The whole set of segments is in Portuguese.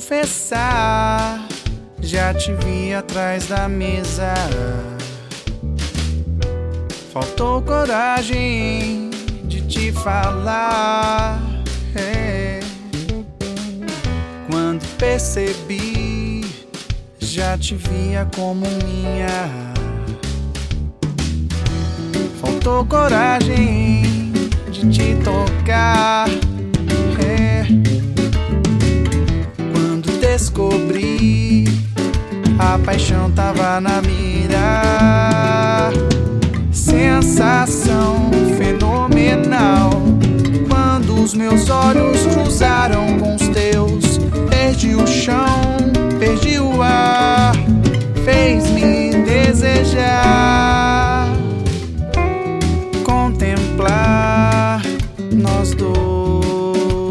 confessar, já te vi atrás da mesa. Faltou coragem de te falar. É. Quando percebi, já te via como minha. Faltou coragem de te tocar. A paixão tava na mira. Sensação fenomenal. Quando os meus olhos cruzaram com os teus, perdi o chão, perdi o ar, fez-me desejar contemplar nós dois,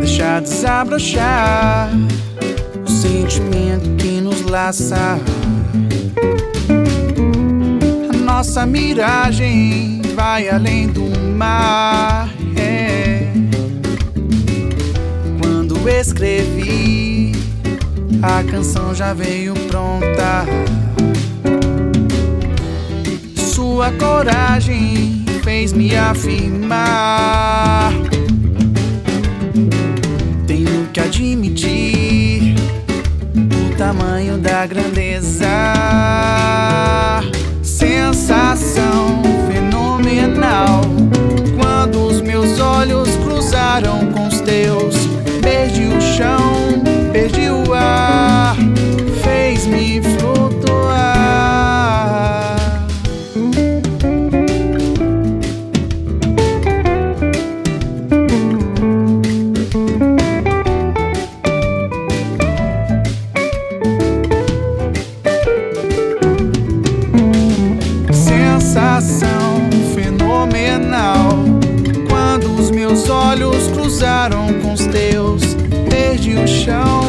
deixar desabrochar que nos laça. A nossa miragem vai além do mar. é. Quando escrevi, a canção já veio pronta. Sua coragem fez me afirmar. Tamanho da grandeza. Sensação com os teus, perdi o chão,